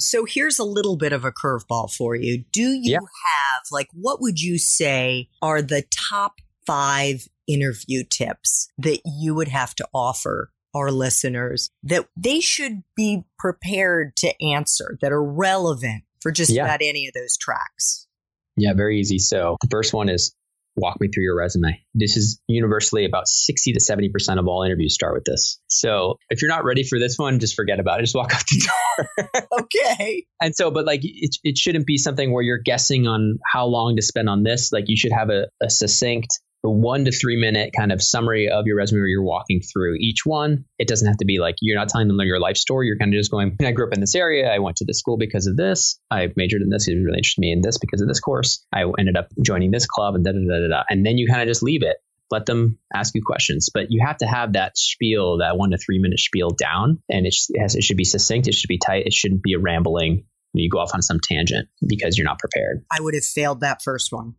So here's a little bit of a curveball for you. Do you Yeah. have, like, what would you say are the top five interview tips that you would have to offer our listeners that they should be prepared to answer that are relevant for just Yeah. about any of those tracks? Yeah, very easy. So the first one is walk me through your resume. This is universally about 60 to 70% of all interviews start with this. So if you're not ready for this one, just forget about it. Just walk out the door. Okay. and so, but like it, it shouldn't be something where you're guessing on how long to spend on this. Like you should have a, a succinct one to three minute kind of summary of your resume where you're walking through each one. It doesn't have to be like you're not telling them your life story. You're kind of just going, I grew up in this area. I went to this school because of this. I majored in this. It really interested me in this because of this course. I ended up joining this club and da da da da da. And then you kind of just leave it. Let them ask you questions, but you have to have that spiel, that one to three minute spiel down, and it, it, has, it should be succinct. It should be tight. It shouldn't be a rambling. You go off on some tangent because you're not prepared. I would have failed that first one.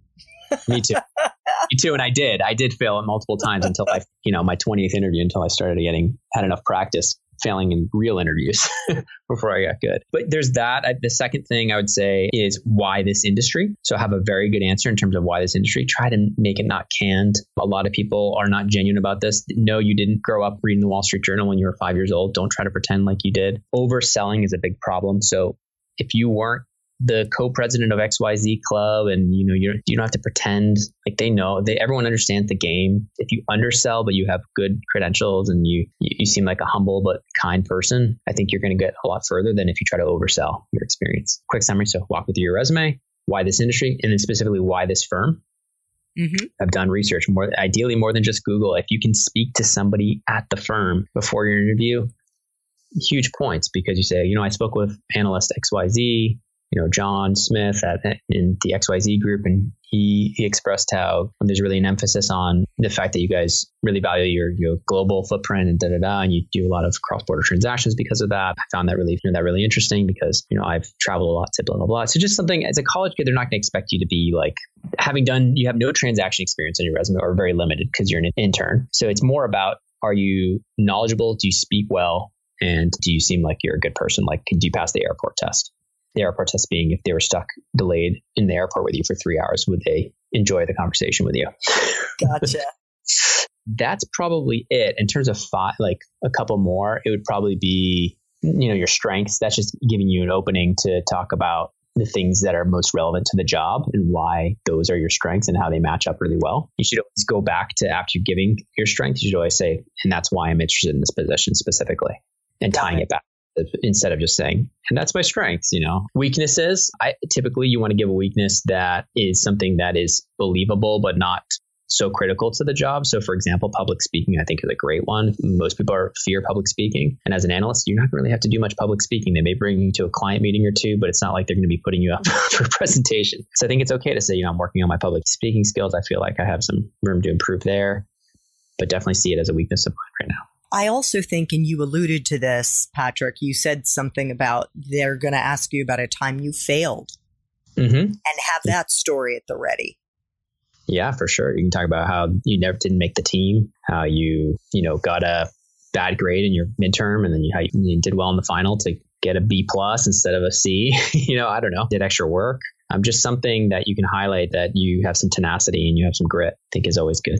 Me too. Me too. And I did. I did fail multiple times until I, you know, my 20th interview until I started getting, had enough practice failing in real interviews before I got good. But there's that. I, the second thing I would say is why this industry. So I have a very good answer in terms of why this industry. Try to make it not canned. A lot of people are not genuine about this. No, you didn't grow up reading the Wall Street Journal when you were five years old. Don't try to pretend like you did. Overselling is a big problem. So if you weren't the co-president of XYZ club and you know you you don't have to pretend. Like they know they everyone understands the game. If you undersell but you have good credentials and you you, you seem like a humble but kind person I think you're going to get a lot further than if you try to oversell your experience. Quick summary so walk with your resume why this industry and then specifically why this firm. Mm-hmm. I've done research more ideally more than just Google. If you can speak to somebody at the firm before your interview huge points because you say you know I spoke with analyst XYZ you know John Smith at in the XYZ group and he he expressed how there's really an emphasis on the fact that you guys really value your your global footprint and da da da and you do a lot of cross border transactions because of that. I found that really you know, that really interesting because you know I've traveled a lot to blah blah blah. So just something as a college kid they're not going to expect you to be like having done you have no transaction experience on your resume or very limited because you're an intern. So it's more about are you knowledgeable? Do you speak well? And do you seem like you're a good person? Like, do you pass the airport test? The airport test being if they were stuck delayed in the airport with you for three hours, would they enjoy the conversation with you? Gotcha. That's probably it. In terms of five, like a couple more, it would probably be, you know, your strengths. That's just giving you an opening to talk about the things that are most relevant to the job and why those are your strengths and how they match up really well. You should always go back to after giving your strengths, you should always say, and that's why I'm interested in this position specifically and tying it back instead of just saying, and that's my strengths, you know. Weaknesses, I typically you want to give a weakness that is something that is believable but not so critical to the job. So for example, public speaking I think is a great one. Most people are fear public speaking. And as an analyst, you're not going to really have to do much public speaking. They may bring you to a client meeting or two, but it's not like they're going to be putting you up for a presentation. So I think it's okay to say, you know, I'm working on my public speaking skills. I feel like I have some room to improve there, but definitely see it as a weakness of mine right now. I also think, and you alluded to this, Patrick, you said something about they're going to ask you about a time you failed Mm-hmm. and have that story at the ready. Yeah, for sure. You can talk about how you never didn't make the team, how you, you know, got a bad grade in your midterm and then you, how you, you did well in the final to get a B plus instead of a C. you know, I don't know, did extra work. Um, just something that you can highlight that you have some tenacity and you have some grit, I think is always good.